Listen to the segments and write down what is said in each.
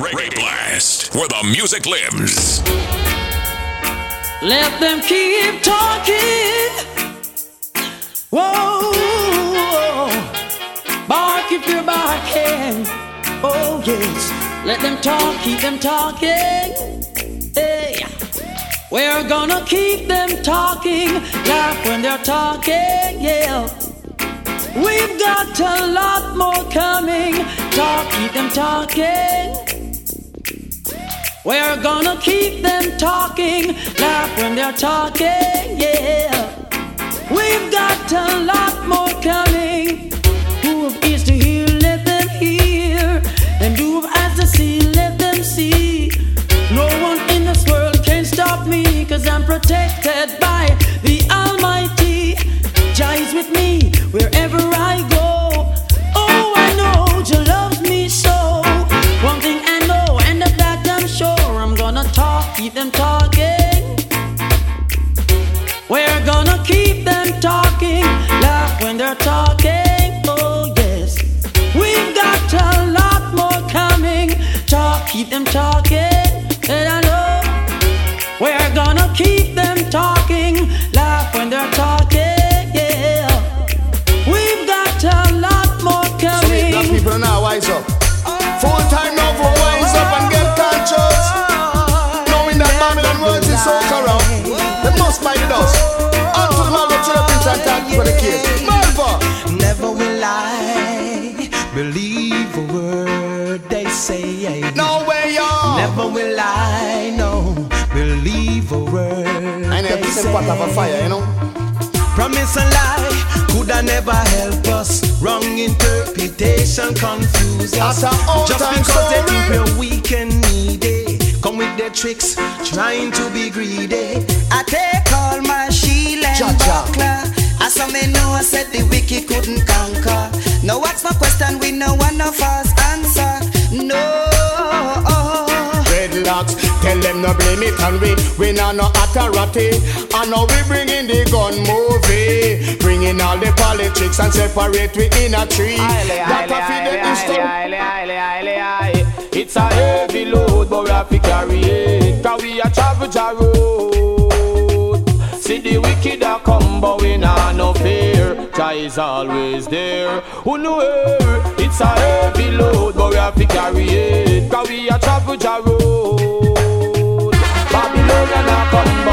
Ray, Ray Blast, where the music lives. Let them keep talking. Whoa, bark if you're barking. Oh yes, let them talk, keep them talking. Hey, we're gonna keep them talking, laugh when they're talking. Yeah. We've got a lot more coming. Talk, keep them talking. We're gonna keep them talking, laugh when they're talking, yeah. We've got a lot more coming. Who ears to hear, let them hear. And who eyes to see, let them see. No one in this world can stop me, cause I'm protected by the Almighty. Jah is with me wherever I go. Keep talking, laugh when they're talking. Oh, yes. We've got a lot more coming. Talk, keep them talking. And I know we're gonna keep them talking, laugh when they're talking. Yeah. We've got a lot more So we black people now wise up. Full time now for wise up and get conscious. Knowing that Babylon words is so corrupt. They must bite the dust. Never will I, no, believe a word I never say. what of a fire, you know. Promise a lie, could I never help us? Wrong interpretation confuse us. That's our old Just time because they think we're weak and needy, come with their tricks, trying to be greedy. I take all my shield and Cha cha. buckler. As some may know, I said the wicked couldn't conquer. Now what's my question? We know one of us answer. No blame it and we we not no authority. And now we bring in the gun movie, bringing all the politics and separate we in a tree. That a feed the. It's a heavy load, but we have to carry it. Cause we a travel ja road. See the wicked a come, but we nah no fear. Jah is always there. Who know her? It's a heavy load, but we have to carry it. Cause we a travel ja road.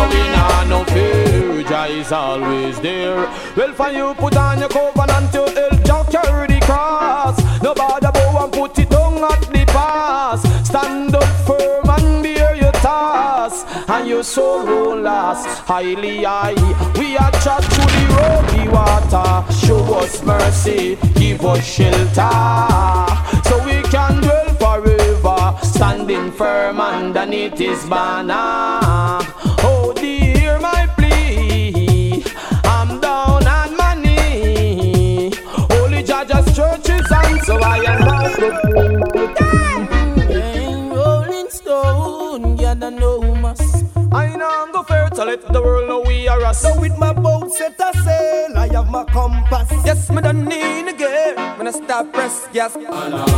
We nah no fear. Jah is always there. Well, for you put on your covenant to help Jah carry the cross. No bother bow and put it down at the pass. Stand up firm and bear your task. And your soul won't last highly high. We are chat to the rocky water. Show us mercy, give us shelter. So we can dwell forever. Standing firm underneath his banner. Oh, I am out Rolling stone, gather no mass. I know go fair to let the world know we are us. So with my boat set a sail, I have my compass. Yes, me don't need a gear. When I stop press gas. All of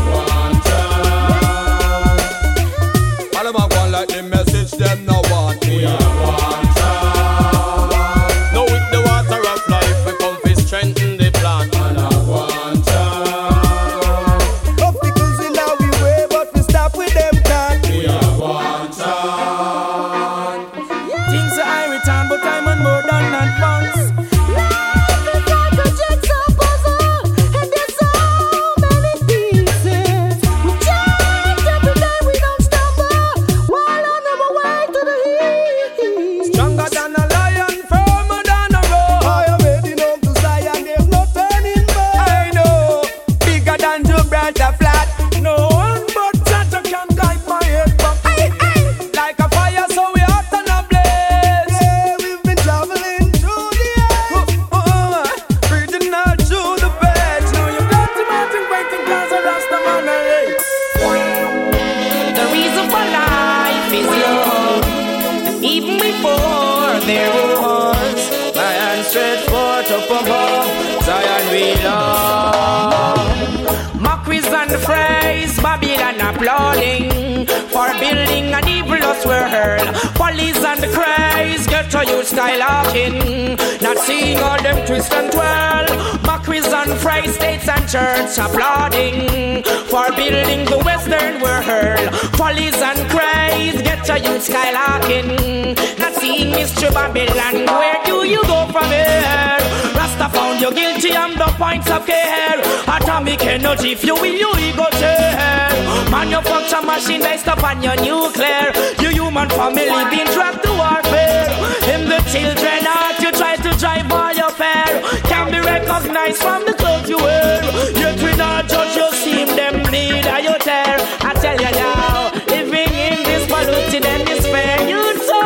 church applauding for building the western world. Police and craze get to you skylarking, not seeing Mr. Babylon. Where do you go from here? Rasta found you guilty on the points of care. Atomic energy, fuel you ego tear. Manufacture machine based upon your nuclear. Your human family being dragged to warfare. In the children heart, you try to drive all your fair. Can be recognized from the clothes you wear. Yet we not judge you, seem them bleed or you tear. I tell you now, living in this polluted and despair, you so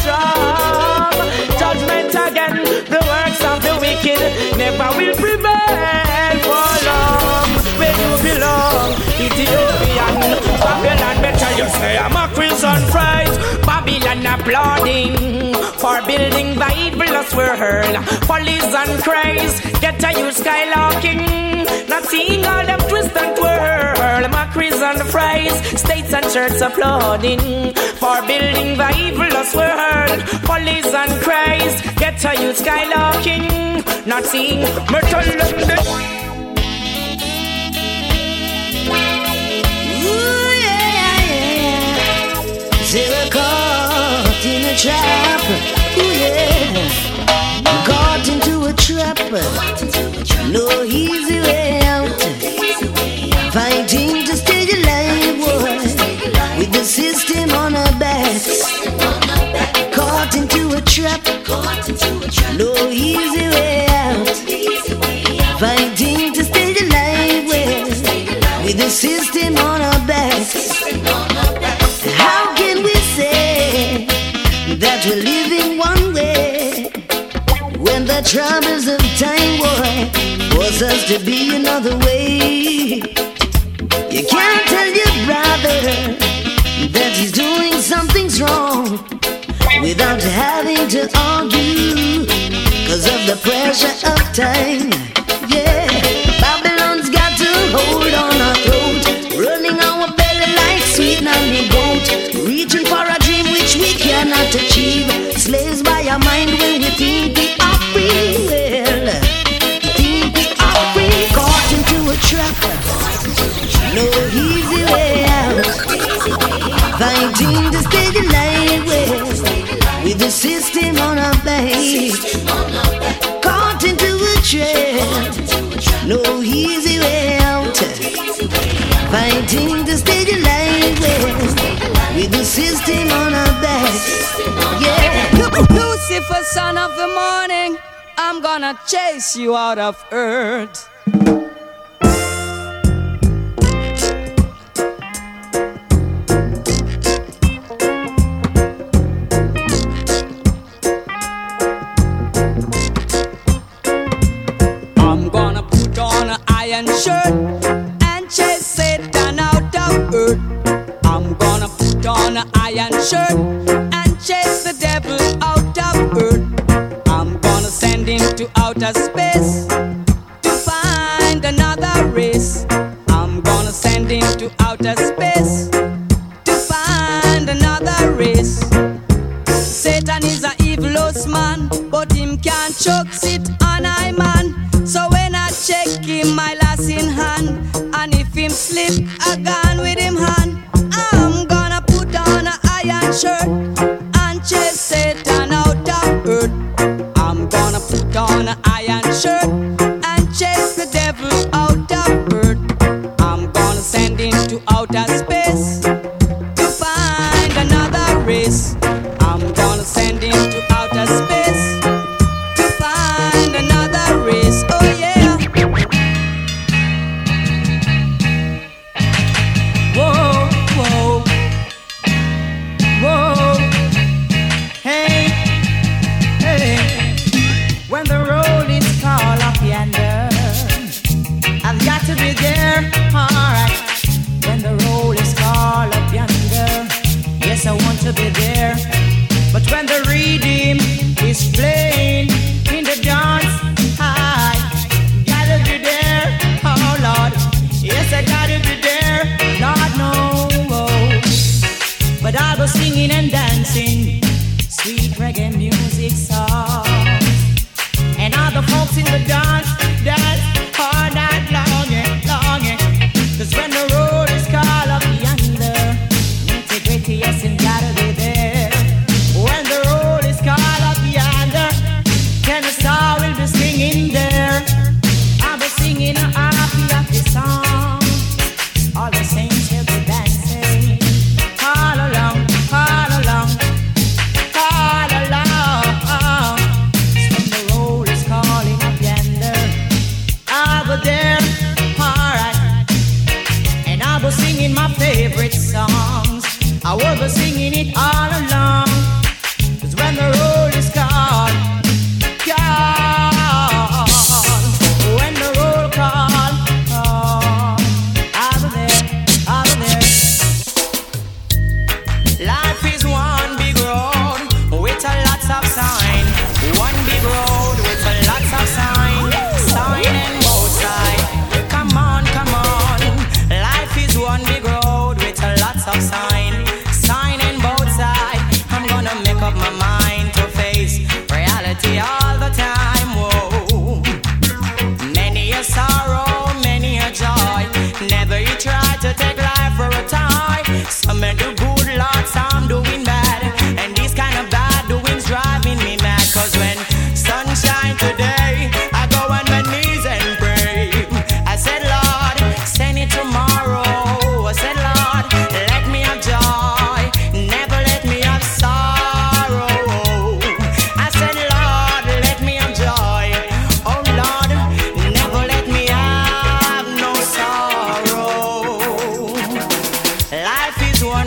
strong. Judgment again, the works of the wicked never will prevail for long. Where you belong, Ethiopian, Babylon, better you say I'm a prison fright. Babylon the evilous world. Police and cries, get to you skylarking. Not seeing all them twist and twirl. Mockeries and phrase, states and churches applauding for building the evilous world. Police and cries, get to you skylarking. Not seeing myrtle and the. They were caught in a trap. Ooh, yeah. Caught into a trap. No easy way out. Fighting to stay alive, boy. With the system on our backs. Caught into a trap. No easy way out. Fighting to stay alive, well, with the system on our backs. How can we say that we're troubles of time, boy, force us to be another way? You can't tell your brother that he's doing something's wrong without having to argue because of the pressure of time. Yeah, Babylon's got to hold on our throat, running our belly like sweet nanny goat, reaching for a dream which we cannot achieve. Slaves by our mind when we think system on our back. Yeah. Lucifer, son of the morning, I'm gonna chase you out of earth. I'm gonna put on an iron shirt shirt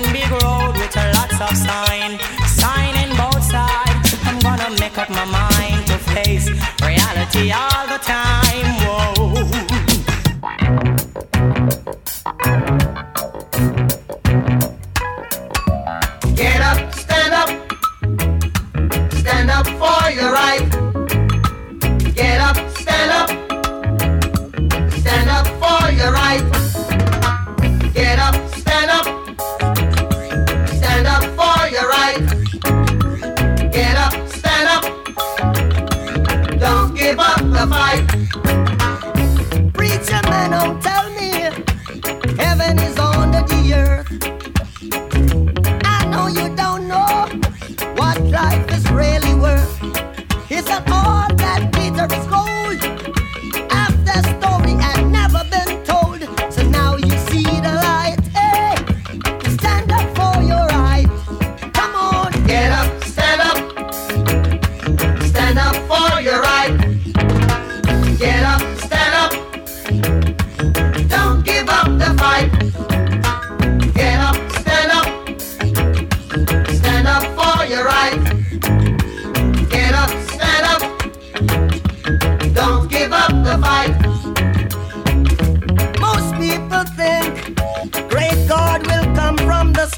one big road with a lots of sign, sign in both sides. I'm gonna make up my mind to face reality all the time. Whoa.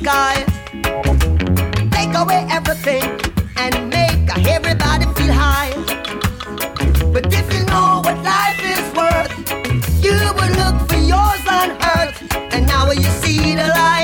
sky. Take away everything and make everybody feel high. But if you know what life is worth, you will look for yours on earth. And now you see the light.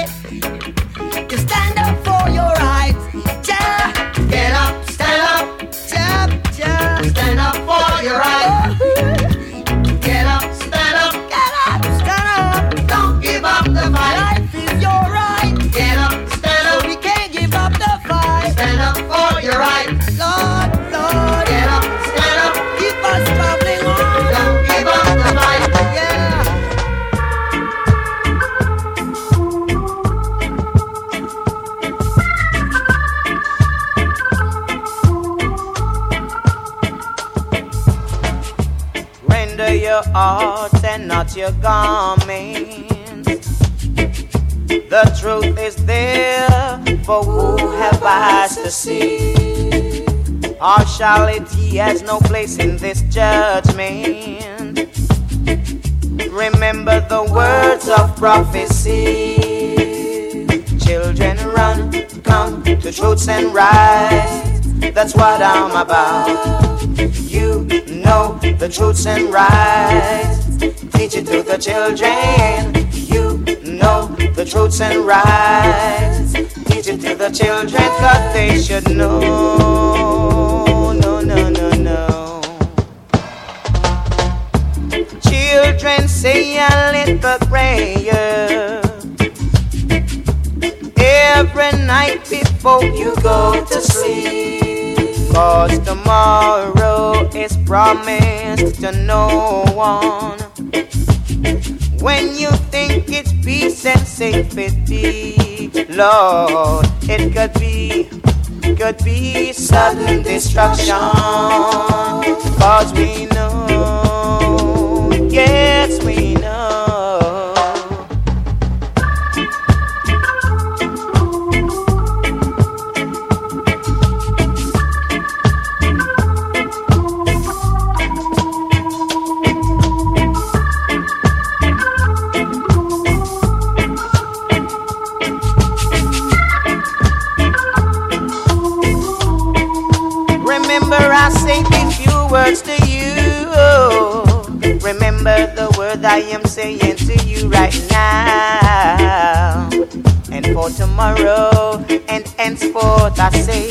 truth is there, for who have eyes to see? Partiality has no place in this judgment. Remember the words of prophecy. Children, run, come to truths and right. That's what I'm about. You know the truths and right. Teach it to the children the truths and rights. Teach it to the children, cause they should know. No, no, no, no. Children say a little prayer every night before you go to sleep. Cause tomorrow is promised to no one. When you think it's peace and safety, Lord, it could be, could be sudden destruction. Cause we know, yes, we words to you. Remember the word I am saying to you right now. And for tomorrow and henceforth I say,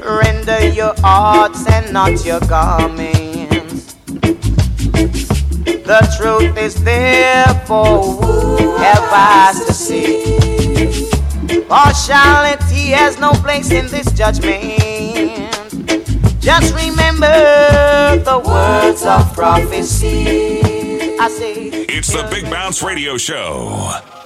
render your hearts and not your garments. The truth is there for whoever to see. Partiality has no place in this judgment. Just remember the words of prophecy. I say, It's the Big Bounce Radio Show.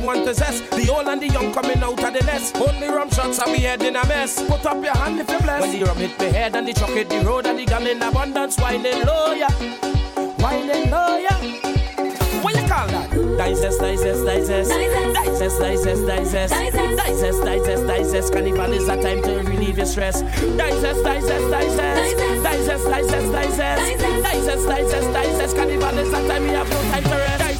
Downtown, them to zest. The old and the young coming out of the nest. Only rum shots and we head in a mess. Put up your hand if you're blessed. When the rum hit me head and the truck hit the road and the gun in abundance, whining low, yeah. Whining low, yeah. What you call that? Digest, digest, digest. Digest, digest, digest. Digest, digest, digest. Carnival is a time to relieve your stress. Digest, digest, digest. Digest, digest, digest. Digest, digest, digest. Carnival is a time we have no time to rest.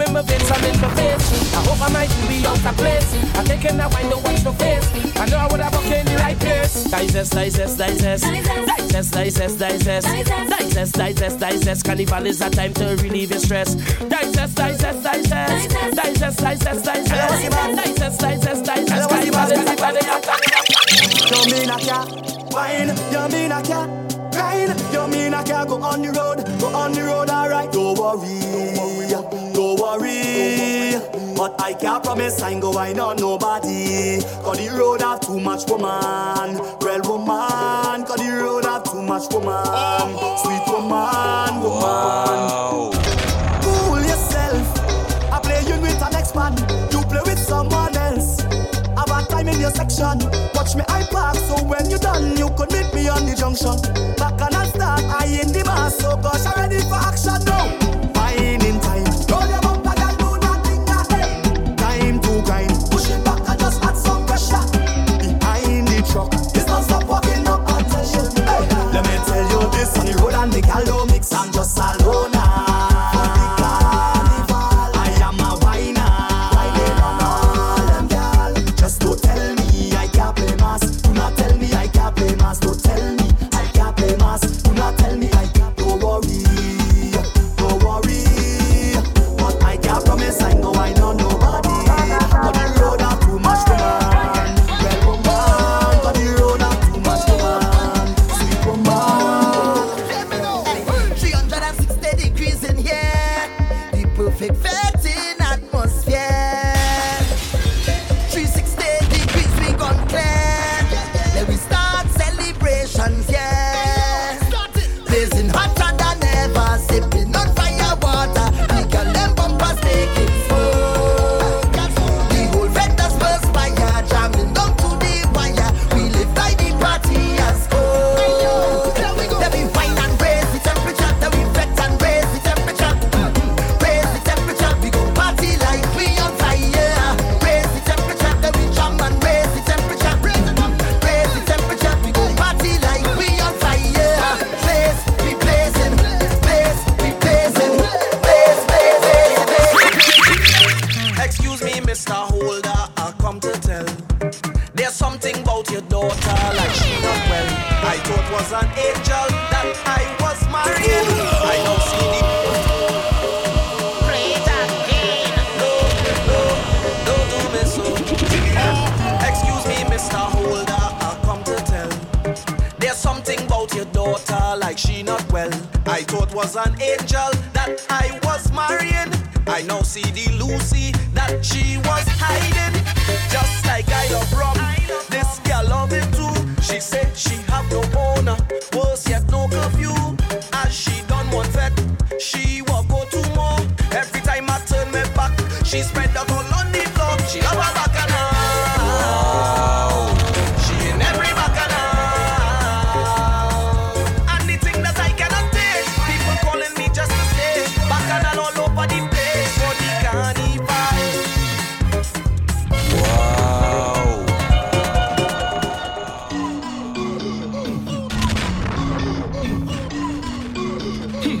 Rum in my veins, I'm in my face. I hope I might be out of place. I'm taking a wine, don't watch no face. I know I would have walked in the right place. Digest, digest, digest. Digest, digest, digest. Digest, digest, digest. Carnival is a time to relieve your stress. Digest, digest, digest. Digest, digest, digest. Digest, digest, digest. Carnival is a time You mean I can't wine? You mean I can't grind? You mean I can't go on the road? Go on the road, alright. Don't worry, don't worry. But I can't promise I ain't go wine on nobody. Cause the road have too much woman, real woman. Cause the road have too much woman, sweet woman, woman. Cool yourself. I play you with an next man. You play with someone else. Have a time in your section. Watch me I park so when you done, you could meet me on the junction. Back and I start, I in the mass, so gosh, I'm ready for action now.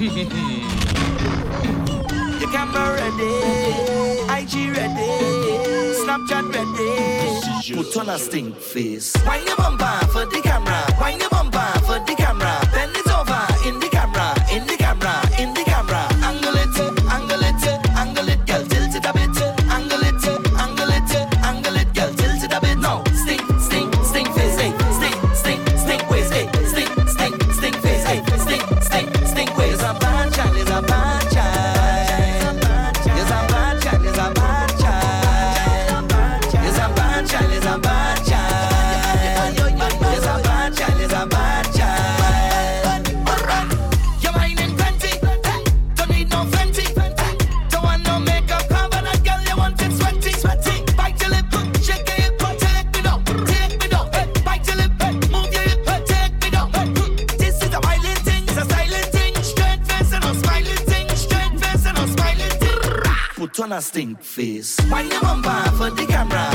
Your camera ready, IG ready, Snapchat ready. Put on a stink face. Wine your bumper for the camera. Wine your bumper for the camera. stink face. Wind your bumper for the camera.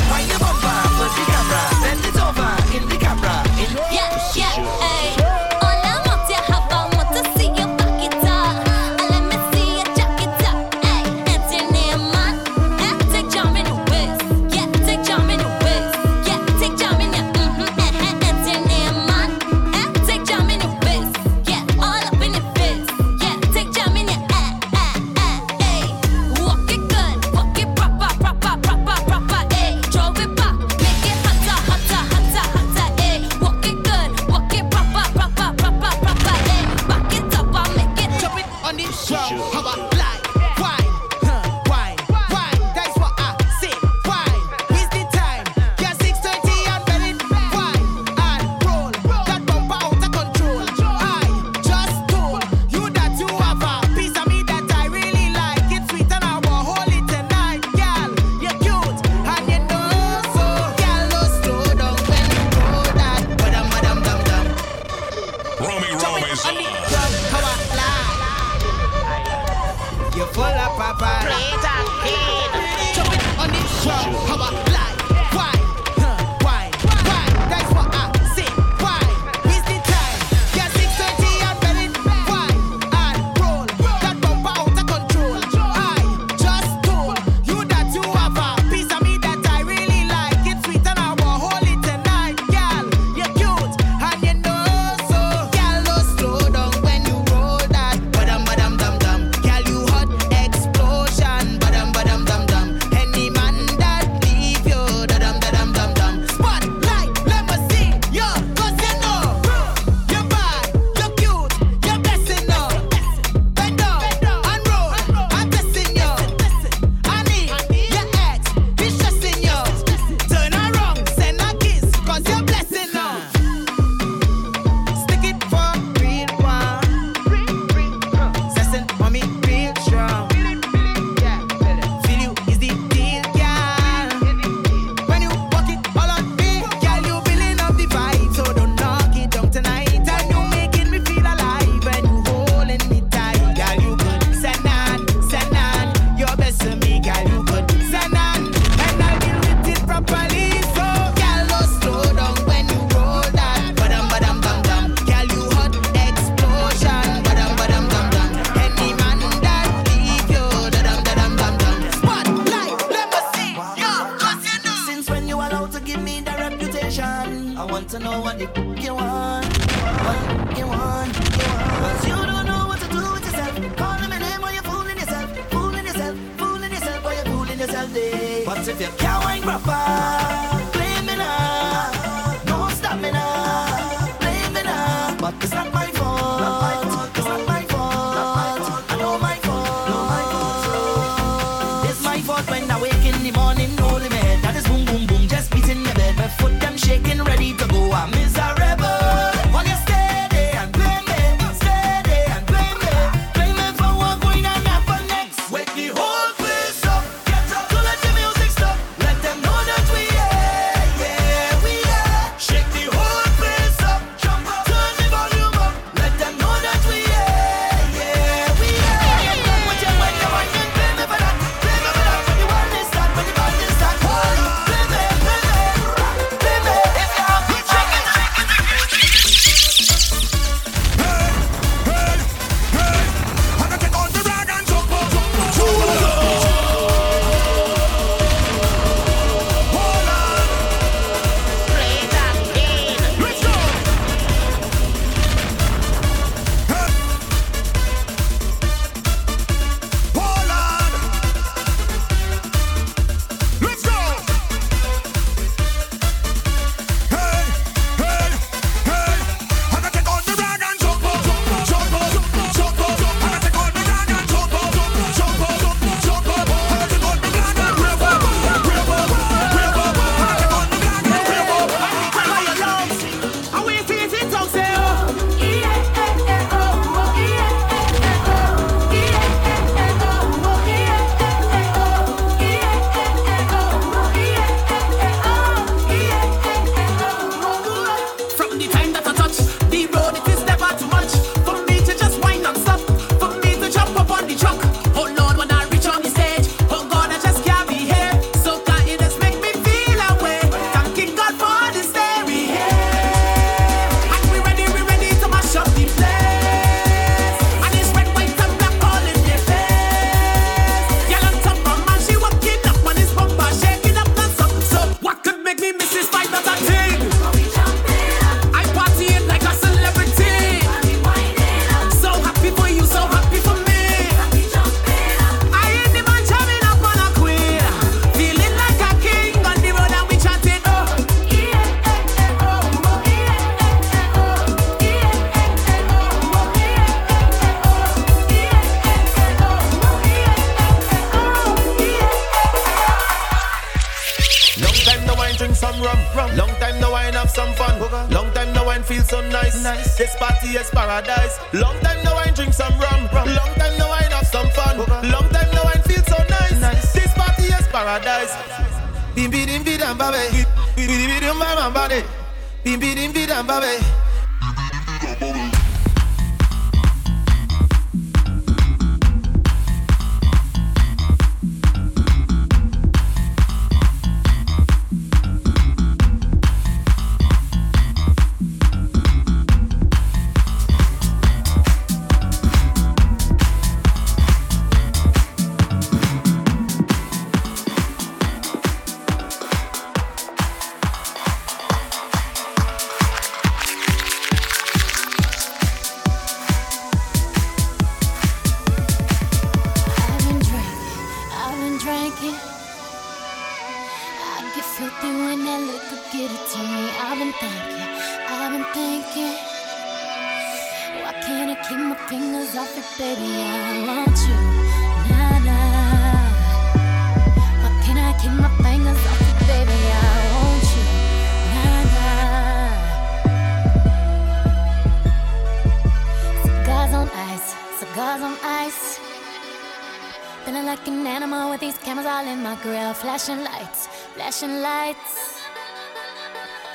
flashing lights.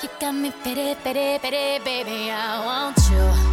You got me pity, pity, pity, baby. I want you.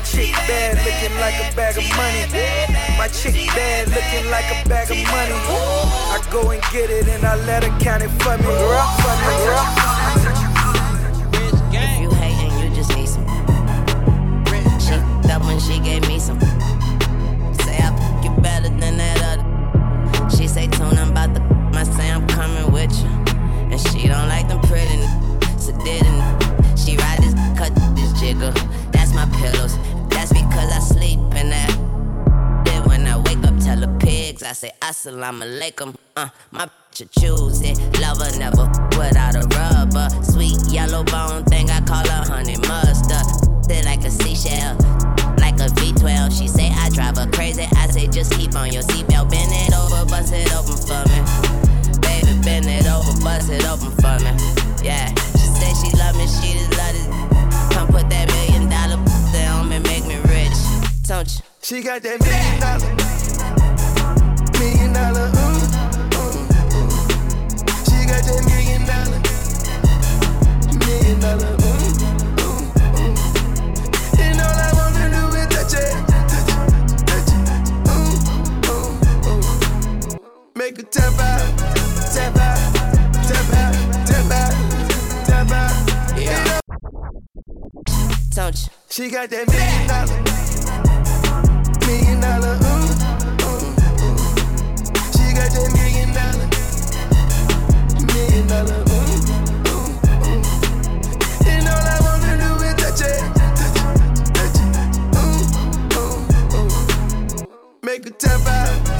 My chick bad looking like a bag of money. My chick bad looking like a bag of money. I go and get it and I let her count it for me. For me. You hating, you just need some. That when she gave me some. Say I you better than that other. She say tune I'm about the. I say I'm coming with you, and she don't like them pretty. So didn't she ride this cut this jiggle? That's my pillows. Because I sleep in that. Then when I wake up, tell the pigs I say assalamu alaikum. Uh, my bitch choose it. Lover never without a rubber. Sweet yellow bone thing I call her honey mustard. Sit like a seashell, like a V12. She say I drive her crazy. I say just keep on your seatbelt. Bend it over, bust it open for me. Baby, bend it over, bust it open for me. Yeah, she say she love me, she just love it. Come put that million Don't you? She got that million dollar, million dollar. Ooh, ooh, ooh. She got that million dollar, million dollar. Ooh, ooh, ooh. And all I wanna do is touch it, touch it, touch it. Ooh, ooh, ooh. Make her tap out, tap out, tap out, tap out, tap out. Yeah. Don't you? She got that million dollar, million dollar. Ooh, ooh, ooh. She got that million dollar, million dollar. Ooh, ooh, ooh. And all I wanna do is touch it, touch it, touch it. Ooh, ooh, ooh. Make a tap out,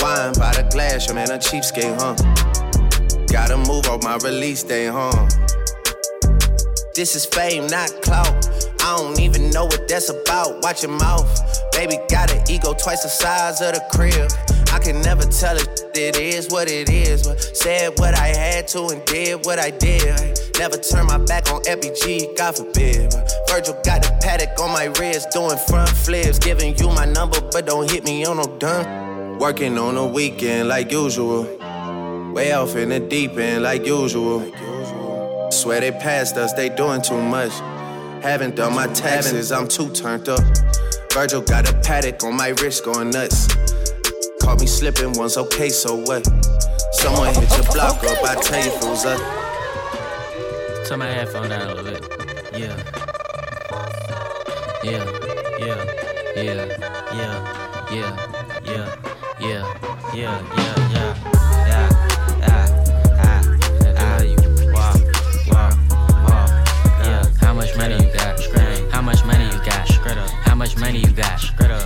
Wine by the glass, your man a cheapskate, huh? Gotta move on my release day, huh? This is fame, not clout. I don't even know what that's about. Watch your mouth. Baby got an ego twice the size of the crib. I can never tell it, it is what it is. But said what I had to and did what I did. Never turn my back on FBG, God forbid. Virgil got a Patek on my wrist, doing front flips. Giving you my number, but don't hit me on no done. Working on a weekend like usual. Way off in the deep end like usual. Swear they passed us, they doing too much. Haven't done my taxes, I'm too turned up. Virgil got a Patek on my wrist going nuts. Caught me slipping once, okay, so what? Someone hit your block up, I tell you it was us. Turn my headphone down a little bit. Yeah. Yeah, yeah, yeah, yeah, yeah, yeah, yeah, yeah, yeah, yeah, yeah, ah, ah, wow, yeah. How much money you got? How much money you got? How much money you got?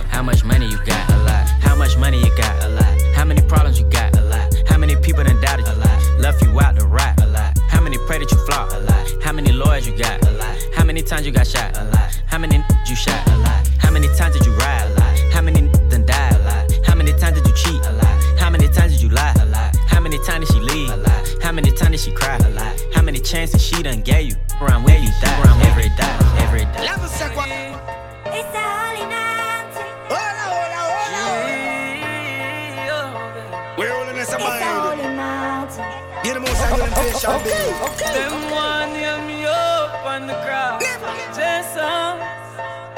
How much money you got? A lot. How much money you got? A lot. How many problems you got? A lot. How many people doubted you? A lot. You out? A lot. How many pray that you flop? A lot. How many lawyers you got? A lot. How many times you got shot? A lot. How many you shot? A lot. she done gave you. Around where you die, around every day, every day. It's a holy night. Hola, hola, hola. We're all in this amount. Get them on side and fish out there. Okay, okay. Them one hear me up on the crowd. Jason.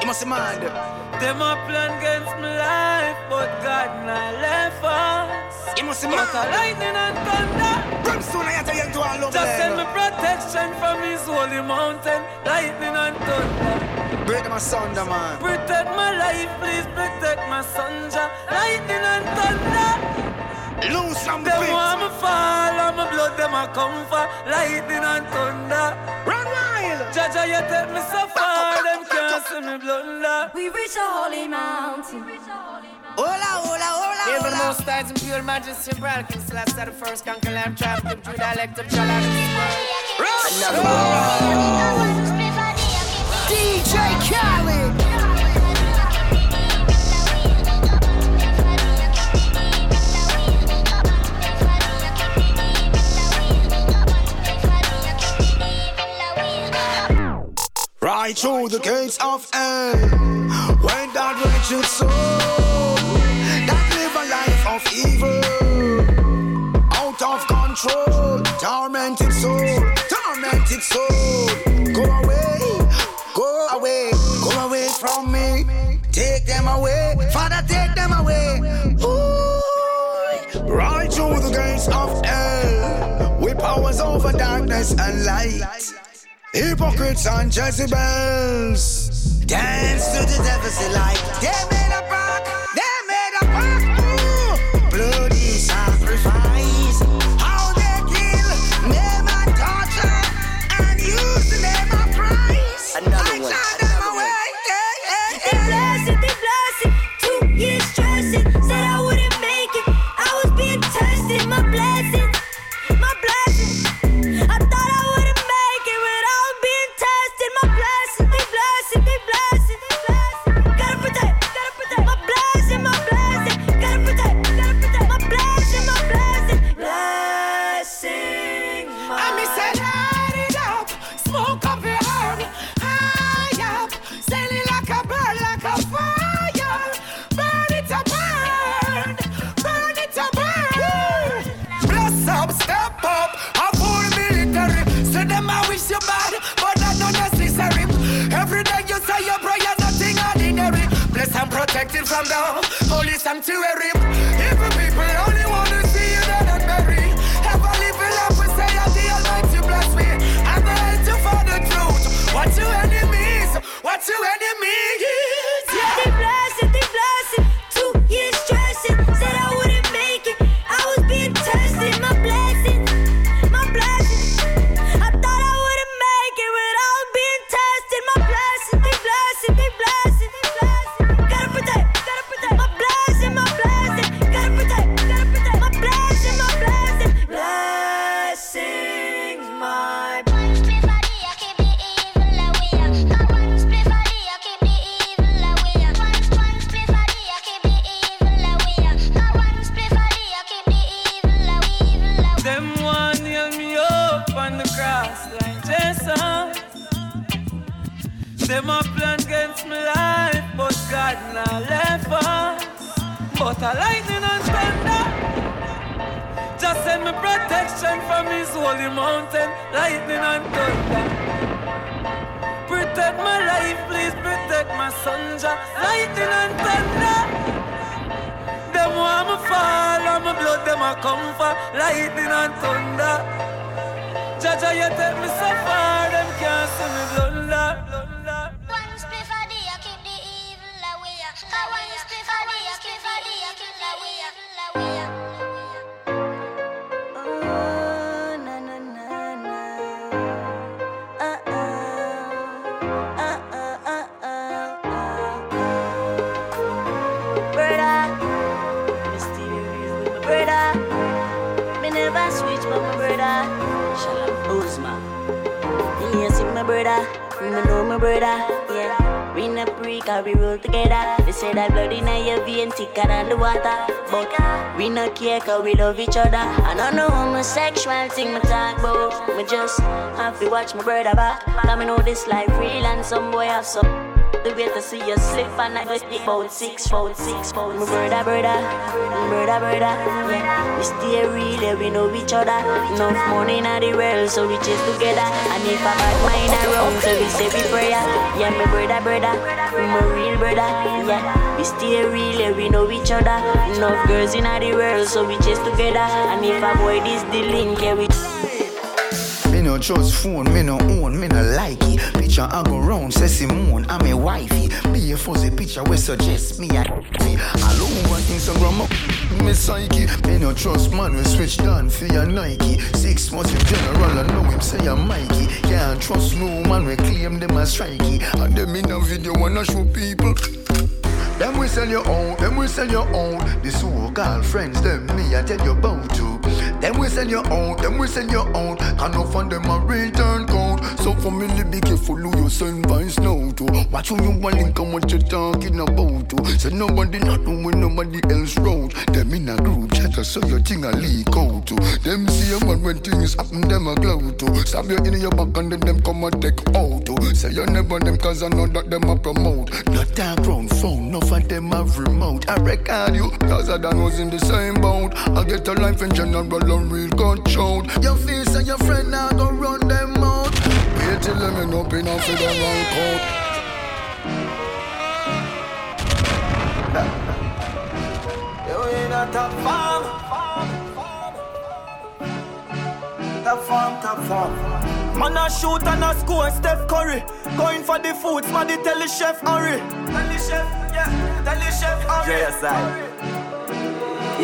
You must mind them. A plan against my life, but God not left us. You must mind. Like lightning and thunder. Damn soon I enter into a love Just send me protection from his holy mountain, lightning and thunder. Break my son, thunder, man. Protect my life, please protect my son, ja. lightning and thunder. Lose some Them bit. want me fall, and my blood them a come for lightning and thunder. Run wild. Jaja, you take me so far, them can't see me blunder. We reach a holy mountain. Hola, hola, hola, hola. most tides and pure majesty and the first conquer trap dialect of DJ Khaled! Right through the gates of hell, when that wretched soul control. Tormented soul, tormented soul. Go away, go away, go away from me. Take them away, Father, take them away. Ooh, right through the gates of hell, with powers over darkness and light. Hypocrites and Jezebels dance to the devil's delight. They made a rock. But we not care cause we love each other. I don't know homosexual thing my talk about. Me just have to watch my brother back. Cause me know this life real and some boy have some. The way to see you slip and I go stick about six foot, six foot. My brother, brother, brother, brother. Yeah, we stay real, yeah, we know each other. Enough money in the world, so we chase together. And if I bad mind around, so we say we prayer. Yeah, my brother, brother, my real brother. Yeah, we stay real, yeah, we know each other. Enough girls in the world, so we chase together. And if I boy this the link, yeah, we. No trust phone, me no own, me no like it. Picture I go round, say Simone, I'm a wifey. Be a fuzzy picture we suggest me a. All over Instagram, me psyche. Me no trust man, we switch down for your Nike. Six months in general, I know him say I'm Mikey. Can't trust no man, we claim them as strikey. And them in a video wanna show people. Them we sell your own, them we sell your own. The so-called friends, them me I tell you about to. Them we sell your own, them we sell your own. Can no fund them a return. So family be careful who you send vines now to. Watch who you want and what you talking about to. So nobody not doing nobody else road. Them in a group chat so your thing a leak out to. Them see a man when things happen, them a glow to. Stab you in your back and then them come and take out to. Say you never them cause I know that them a promote. Not that ground phone, no for them have remote. I record you, cause I done was in the same boat. I get a life in general and real shout. Your face and your friend now go run them out. Wait till them end up in a the wrong coat. You in a top farm. Top farm, top farm. Man a shoot and a score, Steph Curry. Going for the food, man, tell the chef hurry. Tell the chef, yeah, tell the chef hurry.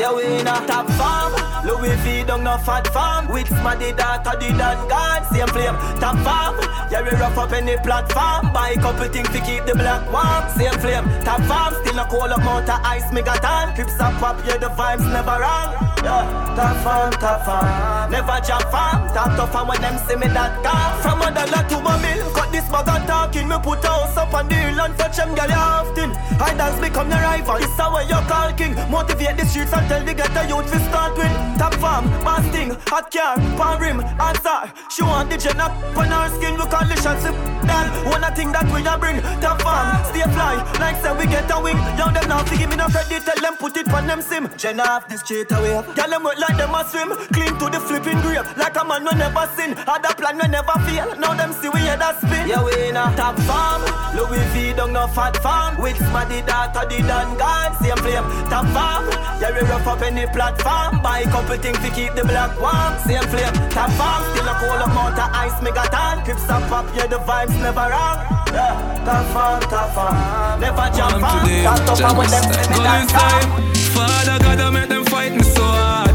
Yeah, we in a top farm. Louis V down no fat farm. With smaddy data, the dan gone. Same flame, top farm. Yeah, we rough up any platform. Buy couple things to keep the black warm. Same flame, top farm. Still a cold up mount ice, me got on. Crips up up, yeah, the vibes never wrong. Yeah, top farm, top farm. Never jump farm. Top tough farm when them see me that calm. From a dollar to a mill. Cut this bag and talking. Me put a house up on the hill and fetch them gal often. I dance become the rival. This how you call king. Motivate the streets and tell the ghetto youth to start with. Top farm, basting, hot car, pan rim, answer. She want the gen up on her skin. We call the shots. Then one thing that we a bring. Top farm, stay fly. Like say we get a wing. Young them now fi give me no credit. Tell them put it on them sim. Gen off the straight away. Girl them work like them a swim. Clean to the flipping grave. Like a man we never sin. Had a plan we never fail. Now them see we hear that spin. Yeah we in a top farm. Louis V down no fat farm. With smaddy data the dan gone. Same flame. Top farm. Yeah we rough up any platform. Buy couple things to keep the black warm. Same flame. Top farm. Still a cold up mount of ice me got on. Crips up up. Yeah the vibes never wrong. Yeah. Top farm. Top farm. Never jump on. Top top farm when them see me that time. Father God, I make them fight me so hard.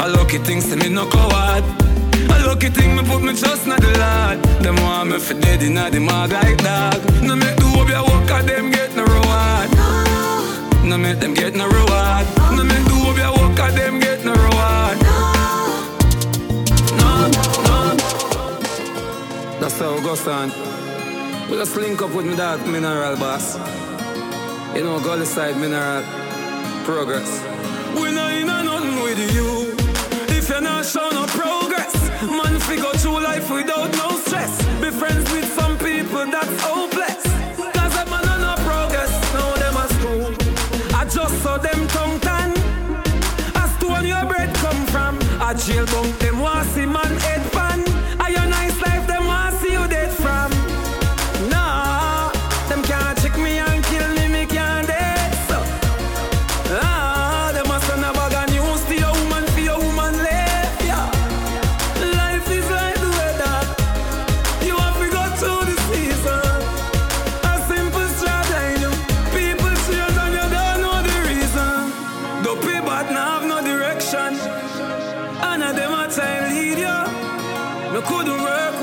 I lucky things to me no coward. A lucky thing me put me trust in the Lord. Them want me for dead inna the mag like dog. No make the hope ya work at them get no reward. No make them get no reward. No make the hope ya work at them That's how goes on. We just link up with me dog mineral boss. You know, gully side mineral progress. We not in a nothing with you. If you're not showing no progress, man, figure through life without no stress. Be friends with some people that's hopeless. Cause them man on no progress, now them a school. I just saw them tongue tan. As to when your bread come from. A jail bunk, them see man Loopy but now have no direction. And I them a time lead ya. No couldn't work.